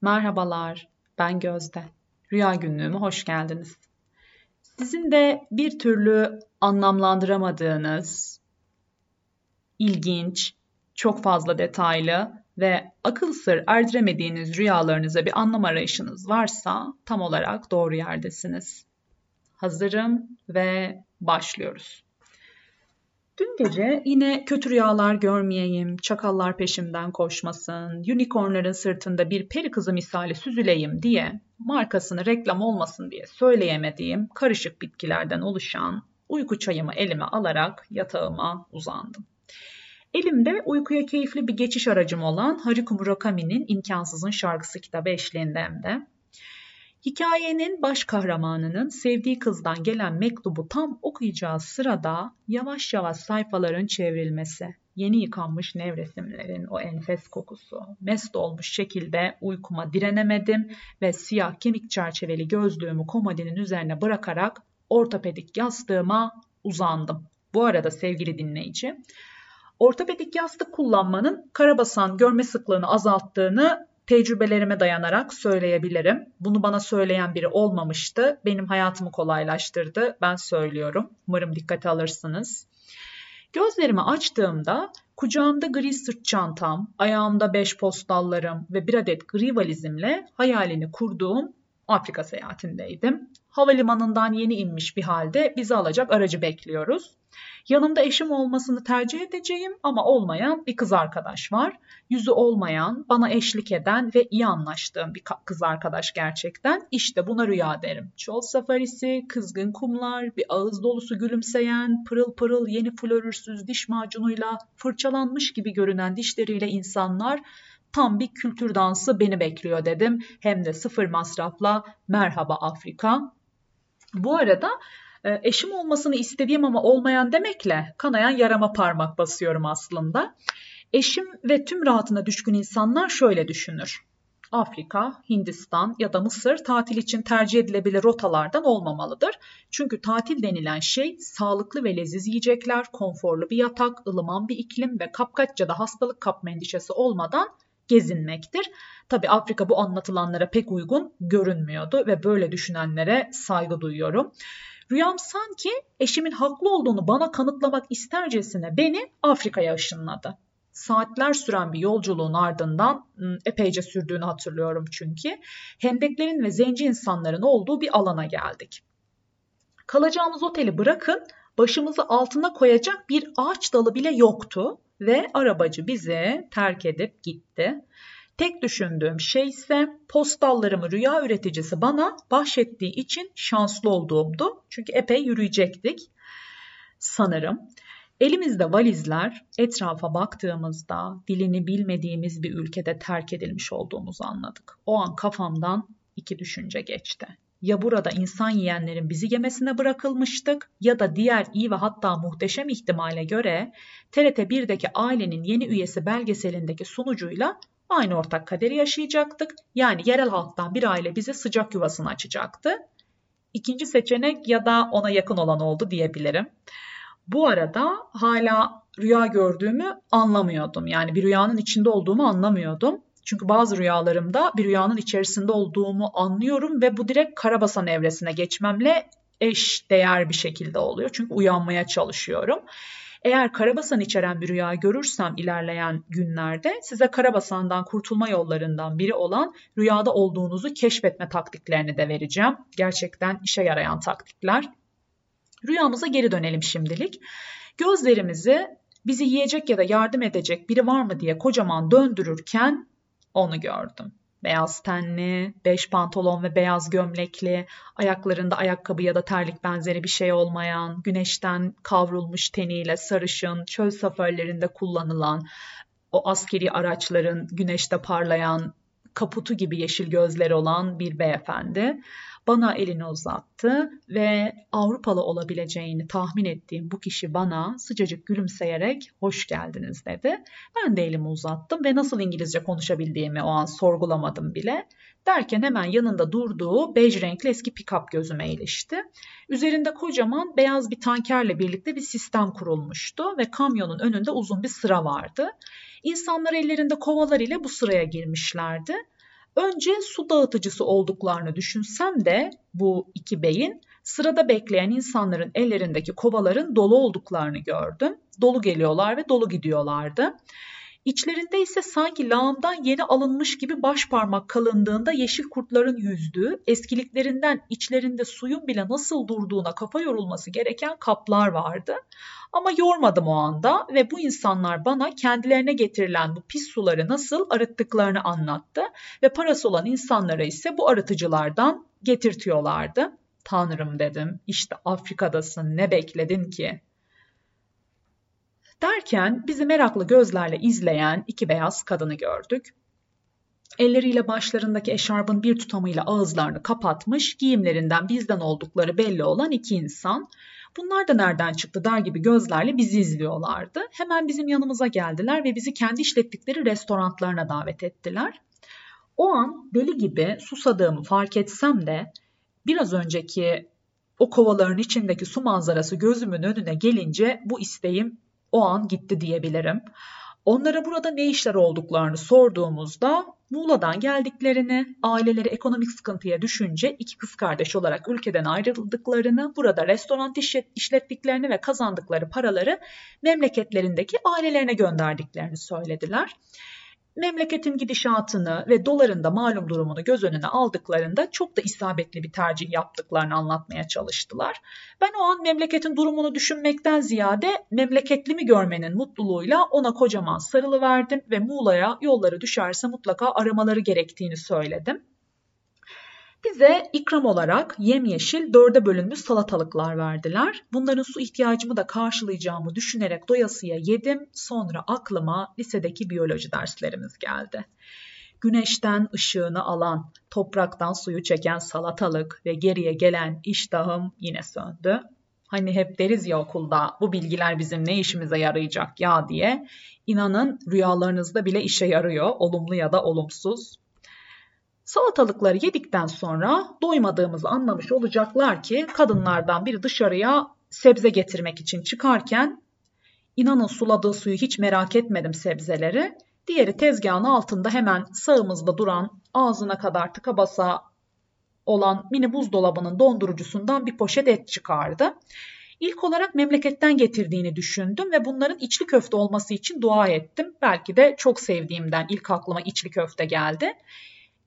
Merhabalar, ben Gözde. Rüya günlüğüme hoş geldiniz. Sizin de bir türlü anlamlandıramadığınız, ilginç, çok fazla detaylı ve akıl sır erdiremediğiniz rüyalarınıza bir anlam arayışınız varsa tam olarak doğru yerdesiniz. Hazırım ve başlıyoruz. Dün gece yine kötü rüyalar görmeyeyim, çakallar peşimden koşmasın, unicornların sırtında bir peri kızı misali süzüleyim diye markasını reklam olmasın diye söyleyemediğim karışık bitkilerden oluşan uyku çayımı elime alarak yatağıma uzandım. Elimde uykuya keyifli bir geçiş aracım olan Haruki Murakami'nin İmkansızın Şarkısı kitabı eşliğinde hem de Hikayenin baş kahramanının sevdiği kızdan gelen mektubu tam okuyacağı sırada yavaş yavaş sayfaların çevrilmesi, yeni yıkanmış nevresimlerin o enfes kokusu, mest olmuş şekilde uykuma direnemedim ve siyah kemik çerçeveli gözlüğümü komodinin üzerine bırakarak ortopedik yastığıma uzandım. Bu arada sevgili dinleyici, ortopedik yastık kullanmanın karabasan görme sıklığını azalttığını tecrübelerime dayanarak söyleyebilirim. Bunu bana söyleyen biri olmamıştı. Benim hayatımı kolaylaştırdı. Ben söylüyorum. Umarım dikkate alırsınız. Gözlerimi açtığımda kucağımda gri sırt çantam, ayağımda beş postallarım ve bir adet gri valizimle hayalini kurduğum Afrika seyahatindeydim. Havalimanından yeni inmiş bir halde bizi alacak aracı bekliyoruz. Yanımda eşim olmasını tercih edeceğim ama olmayan bir kız arkadaş var. Yüzü olmayan, bana eşlik eden ve iyi anlaştığım bir kız arkadaş gerçekten. İşte buna rüya derim. Çol safarisi, kızgın kumlar, bir ağız dolusu gülümseyen, pırıl pırıl yeni florürsüz diş macunuyla fırçalanmış gibi görünen dişleriyle insanlar tam bir kültür dansı beni bekliyor dedim. Hem de sıfır masrafla merhaba Afrika. Bu arada e, eşim olmasını istediğim ama olmayan demekle kanayan yarama parmak basıyorum aslında. Eşim ve tüm rahatına düşkün insanlar şöyle düşünür. Afrika, Hindistan ya da Mısır tatil için tercih edilebilir rotalardan olmamalıdır. Çünkü tatil denilen şey sağlıklı ve leziz yiyecekler, konforlu bir yatak, ılıman bir iklim ve kapkaçça da hastalık kapma endişesi olmadan gezinmektir. Tabi Afrika bu anlatılanlara pek uygun görünmüyordu ve böyle düşünenlere saygı duyuyorum. Rüyam sanki eşimin haklı olduğunu bana kanıtlamak istercesine beni Afrika'ya ışınladı. Saatler süren bir yolculuğun ardından epeyce sürdüğünü hatırlıyorum çünkü. Hendeklerin ve zenci insanların olduğu bir alana geldik. Kalacağımız oteli bırakın başımızı altına koyacak bir ağaç dalı bile yoktu ve arabacı bizi terk edip gitti. Tek düşündüğüm şey ise postallarımı rüya üreticisi bana bahşettiği için şanslı olduğumdu. Çünkü epey yürüyecektik sanırım. Elimizde valizler etrafa baktığımızda dilini bilmediğimiz bir ülkede terk edilmiş olduğumuzu anladık. O an kafamdan iki düşünce geçti. Ya burada insan yiyenlerin bizi yemesine bırakılmıştık ya da diğer iyi ve hatta muhteşem ihtimale göre TRT 1'deki ailenin yeni üyesi belgeselindeki sunucuyla aynı ortak kaderi yaşayacaktık. Yani yerel halktan bir aile bize sıcak yuvasını açacaktı. İkinci seçenek ya da ona yakın olan oldu diyebilirim. Bu arada hala rüya gördüğümü anlamıyordum. Yani bir rüyanın içinde olduğumu anlamıyordum. Çünkü bazı rüyalarımda bir rüyanın içerisinde olduğumu anlıyorum ve bu direkt karabasan evresine geçmemle eş değer bir şekilde oluyor. Çünkü uyanmaya çalışıyorum. Eğer karabasan içeren bir rüya görürsem ilerleyen günlerde size karabasandan kurtulma yollarından biri olan rüyada olduğunuzu keşfetme taktiklerini de vereceğim. Gerçekten işe yarayan taktikler. Rüyamıza geri dönelim şimdilik. Gözlerimizi bizi yiyecek ya da yardım edecek biri var mı diye kocaman döndürürken onu gördüm. Beyaz tenli, beş pantolon ve beyaz gömlekli, ayaklarında ayakkabı ya da terlik benzeri bir şey olmayan, güneşten kavrulmuş teniyle sarışın, çöl seferlerinde kullanılan, o askeri araçların güneşte parlayan kaputu gibi yeşil gözleri olan bir beyefendi bana elini uzattı ve Avrupalı olabileceğini tahmin ettiğim bu kişi bana sıcacık gülümseyerek hoş geldiniz dedi. Ben de elimi uzattım ve nasıl İngilizce konuşabildiğimi o an sorgulamadım bile. Derken hemen yanında durduğu bej renkli eski pikap gözüme ilişti. Üzerinde kocaman beyaz bir tankerle birlikte bir sistem kurulmuştu ve kamyonun önünde uzun bir sıra vardı. İnsanlar ellerinde kovalar ile bu sıraya girmişlerdi. Önce su dağıtıcısı olduklarını düşünsem de bu iki beyin sırada bekleyen insanların ellerindeki kovaların dolu olduklarını gördüm. Dolu geliyorlar ve dolu gidiyorlardı. İçlerinde ise sanki lağımdan yeni alınmış gibi baş parmak kalınlığında yeşil kurtların yüzdüğü, eskiliklerinden içlerinde suyun bile nasıl durduğuna kafa yorulması gereken kaplar vardı. Ama yormadım o anda ve bu insanlar bana kendilerine getirilen bu pis suları nasıl arıttıklarını anlattı ve parası olan insanlara ise bu arıtıcılardan getirtiyorlardı. Tanrım dedim, işte Afrika'dasın ne bekledin ki? Derken bizi meraklı gözlerle izleyen iki beyaz kadını gördük. Elleriyle başlarındaki eşarbın bir tutamıyla ağızlarını kapatmış, giyimlerinden bizden oldukları belli olan iki insan. Bunlar da nereden çıktı der gibi gözlerle bizi izliyorlardı. Hemen bizim yanımıza geldiler ve bizi kendi işlettikleri restoranlarına davet ettiler. O an deli gibi susadığımı fark etsem de biraz önceki o kovaların içindeki su manzarası gözümün önüne gelince bu isteğim o an gitti diyebilirim. Onlara burada ne işler olduklarını sorduğumuzda Muğla'dan geldiklerini, aileleri ekonomik sıkıntıya düşünce iki kız kardeş olarak ülkeden ayrıldıklarını, burada restoran işlettiklerini ve kazandıkları paraları memleketlerindeki ailelerine gönderdiklerini söylediler memleketin gidişatını ve doların da malum durumunu göz önüne aldıklarında çok da isabetli bir tercih yaptıklarını anlatmaya çalıştılar. Ben o an memleketin durumunu düşünmekten ziyade memleketlimi görmenin mutluluğuyla ona kocaman sarılıverdim ve Muğla'ya yolları düşerse mutlaka aramaları gerektiğini söyledim. Bize ikram olarak yemyeşil dörde bölünmüş salatalıklar verdiler. Bunların su ihtiyacımı da karşılayacağımı düşünerek doyasıya yedim. Sonra aklıma lisedeki biyoloji derslerimiz geldi. Güneşten ışığını alan, topraktan suyu çeken salatalık ve geriye gelen iştahım yine söndü. Hani hep deriz ya okulda bu bilgiler bizim ne işimize yarayacak ya diye. İnanın rüyalarınızda bile işe yarıyor, olumlu ya da olumsuz. Salatalıkları yedikten sonra doymadığımızı anlamış olacaklar ki kadınlardan biri dışarıya sebze getirmek için çıkarken inanın suladığı suyu hiç merak etmedim sebzeleri. Diğeri tezgahın altında hemen sağımızda duran ağzına kadar tıka basa olan mini buzdolabının dondurucusundan bir poşet et çıkardı. İlk olarak memleketten getirdiğini düşündüm ve bunların içli köfte olması için dua ettim. Belki de çok sevdiğimden ilk aklıma içli köfte geldi.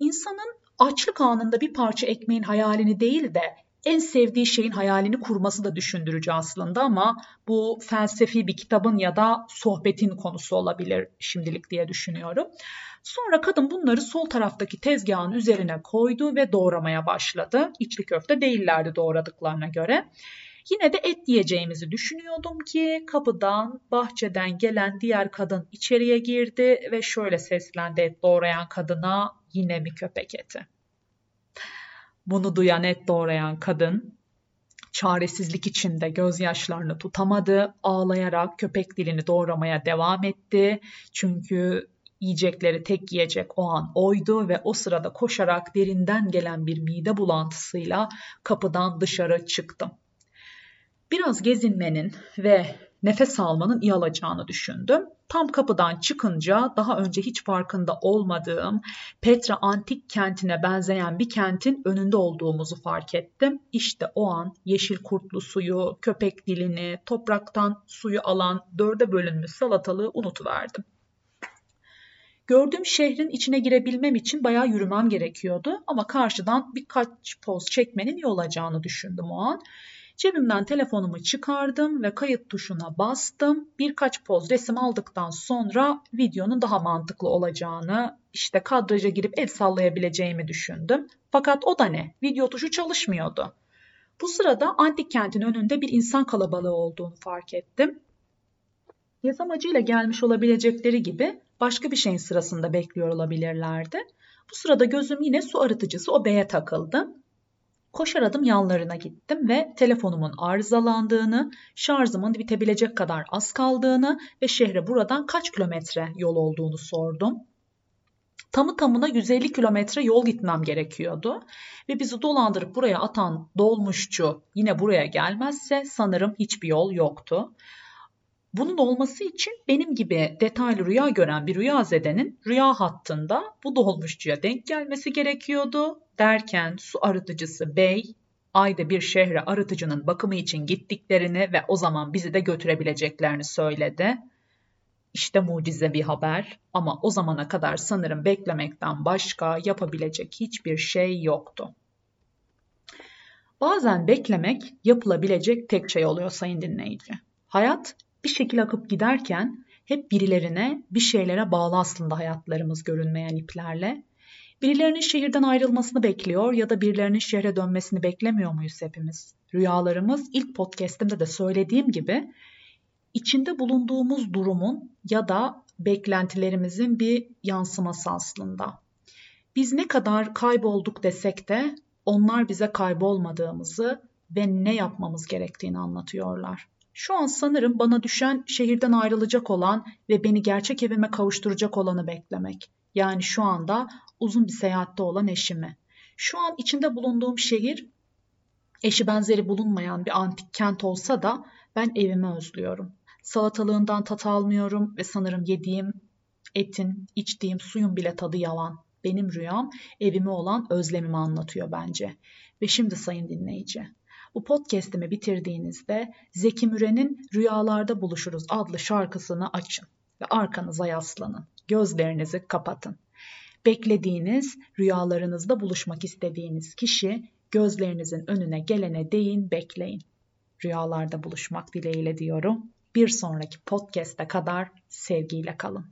İnsanın açlık anında bir parça ekmeğin hayalini değil de en sevdiği şeyin hayalini kurması da düşündürücü aslında ama bu felsefi bir kitabın ya da sohbetin konusu olabilir şimdilik diye düşünüyorum. Sonra kadın bunları sol taraftaki tezgahın üzerine koydu ve doğramaya başladı. İçli köfte değillerdi doğradıklarına göre. Yine de et diyeceğimizi düşünüyordum ki kapıdan, bahçeden gelen diğer kadın içeriye girdi ve şöyle seslendi et doğrayan kadına yine mi köpek eti? Bunu duyan et doğrayan kadın çaresizlik içinde gözyaşlarını tutamadı, ağlayarak köpek dilini doğramaya devam etti. Çünkü yiyecekleri tek yiyecek o an oydu ve o sırada koşarak derinden gelen bir mide bulantısıyla kapıdan dışarı çıktım. Biraz gezinmenin ve nefes almanın iyi alacağını düşündüm. Tam kapıdan çıkınca daha önce hiç farkında olmadığım Petra antik kentine benzeyen bir kentin önünde olduğumuzu fark ettim. İşte o an yeşil kurtlu suyu, köpek dilini, topraktan suyu alan dörde bölünmüş salatalığı unutuverdim. Gördüğüm şehrin içine girebilmem için bayağı yürümem gerekiyordu ama karşıdan birkaç poz çekmenin iyi olacağını düşündüm o an. Cebimden telefonumu çıkardım ve kayıt tuşuna bastım. Birkaç poz resim aldıktan sonra videonun daha mantıklı olacağını, işte kadraja girip el sallayabileceğimi düşündüm. Fakat o da ne? Video tuşu çalışmıyordu. Bu sırada antik kentin önünde bir insan kalabalığı olduğunu fark ettim. Yaz amacıyla gelmiş olabilecekleri gibi başka bir şeyin sırasında bekliyor olabilirlerdi. Bu sırada gözüm yine su arıtıcısı o beye takıldı. Koşar adım yanlarına gittim ve telefonumun arızalandığını, şarjımın bitebilecek kadar az kaldığını ve şehre buradan kaç kilometre yol olduğunu sordum. Tamı tamına 150 kilometre yol gitmem gerekiyordu ve bizi dolandırıp buraya atan dolmuşçu yine buraya gelmezse sanırım hiçbir yol yoktu. Bunun olması için benim gibi detaylı rüya gören bir rüya zedenin rüya hattında bu dolmuşçuya denk gelmesi gerekiyordu. Derken su arıtıcısı bey ayda bir şehre arıtıcının bakımı için gittiklerini ve o zaman bizi de götürebileceklerini söyledi. İşte mucize bir haber ama o zamana kadar sanırım beklemekten başka yapabilecek hiçbir şey yoktu. Bazen beklemek yapılabilecek tek şey oluyor sayın dinleyici. Hayat bir şekilde akıp giderken hep birilerine, bir şeylere bağlı aslında hayatlarımız görünmeyen iplerle. Birilerinin şehirden ayrılmasını bekliyor ya da birilerinin şehre dönmesini beklemiyor muyuz hepimiz? Rüyalarımız ilk podcast'imde de söylediğim gibi içinde bulunduğumuz durumun ya da beklentilerimizin bir yansıması aslında. Biz ne kadar kaybolduk desek de onlar bize kaybolmadığımızı ve ne yapmamız gerektiğini anlatıyorlar. Şu an sanırım bana düşen şehirden ayrılacak olan ve beni gerçek evime kavuşturacak olanı beklemek. Yani şu anda uzun bir seyahatte olan eşimi. Şu an içinde bulunduğum şehir eşi benzeri bulunmayan bir antik kent olsa da ben evimi özlüyorum. Salatalığından tat almıyorum ve sanırım yediğim etin, içtiğim suyun bile tadı yalan. Benim rüyam evime olan özlemimi anlatıyor bence. Ve şimdi sayın dinleyici, bu podcast'imi bitirdiğinizde Zeki Müren'in Rüyalarda Buluşuruz adlı şarkısını açın ve arkanıza yaslanın. Gözlerinizi kapatın. Beklediğiniz, rüyalarınızda buluşmak istediğiniz kişi gözlerinizin önüne gelene değin, bekleyin. Rüyalarda buluşmak dileğiyle diyorum. Bir sonraki podcast'e kadar sevgiyle kalın.